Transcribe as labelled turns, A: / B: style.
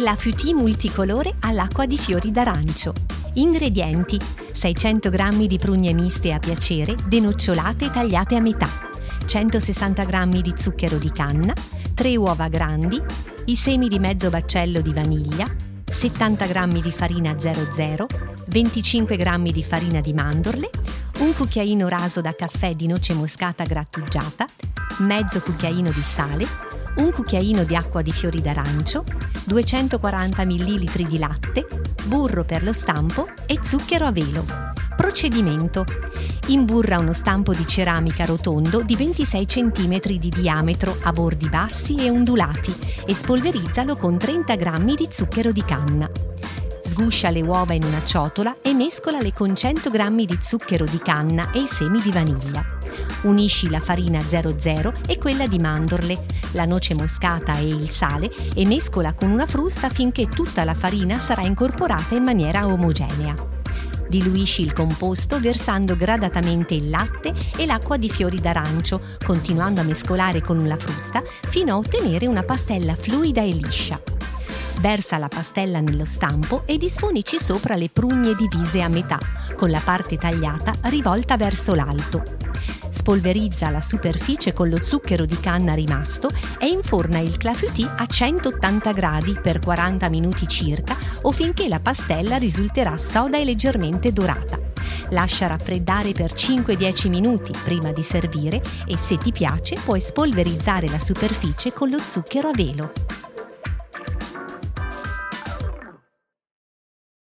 A: Clafoutis multicolore all'acqua di fiori d'arancio. Ingredienti: 600 g di prugne miste a piacere, denocciolate tagliate a metà, 160 g di zucchero di canna, 3 uova grandi, i semi di mezzo baccello di vaniglia, 70 g di farina 00, 25 g di farina di mandorle, un cucchiaino raso da caffè di noce moscata grattugiata, mezzo cucchiaino di sale, un cucchiaino di acqua di fiori d'arancio, 240 ml di latte, burro per lo stampo e zucchero a velo. Procedimento. Imburra uno stampo di ceramica rotondo di 26 cm di diametro a bordi bassi e ondulati e spolverizzalo con 30 g di zucchero di canna. Sguscia le uova in una ciotola e mescolale con 100 g di zucchero di canna e i semi di vaniglia. Unisci la farina 00 e quella di mandorle, la noce moscata e il sale e mescola con una frusta finché tutta la farina sarà incorporata in maniera omogenea. Diluisci il composto versando gradatamente il latte e l'acqua di fiori d'arancio, continuando a mescolare con la frusta fino a ottenere una pastella fluida e liscia. Versa la pastella nello stampo e disponici sopra le prugne divise a metà, con la parte tagliata rivolta verso l'alto. Spolverizza la superficie con lo zucchero di canna rimasto e inforna il clafoutis a 180 gradi per 40 minuti circa o finché la pastella risulterà soda e leggermente dorata. Lascia raffreddare per 5-10 minuti prima di servire e se ti piace puoi spolverizzare la superficie con lo zucchero a velo.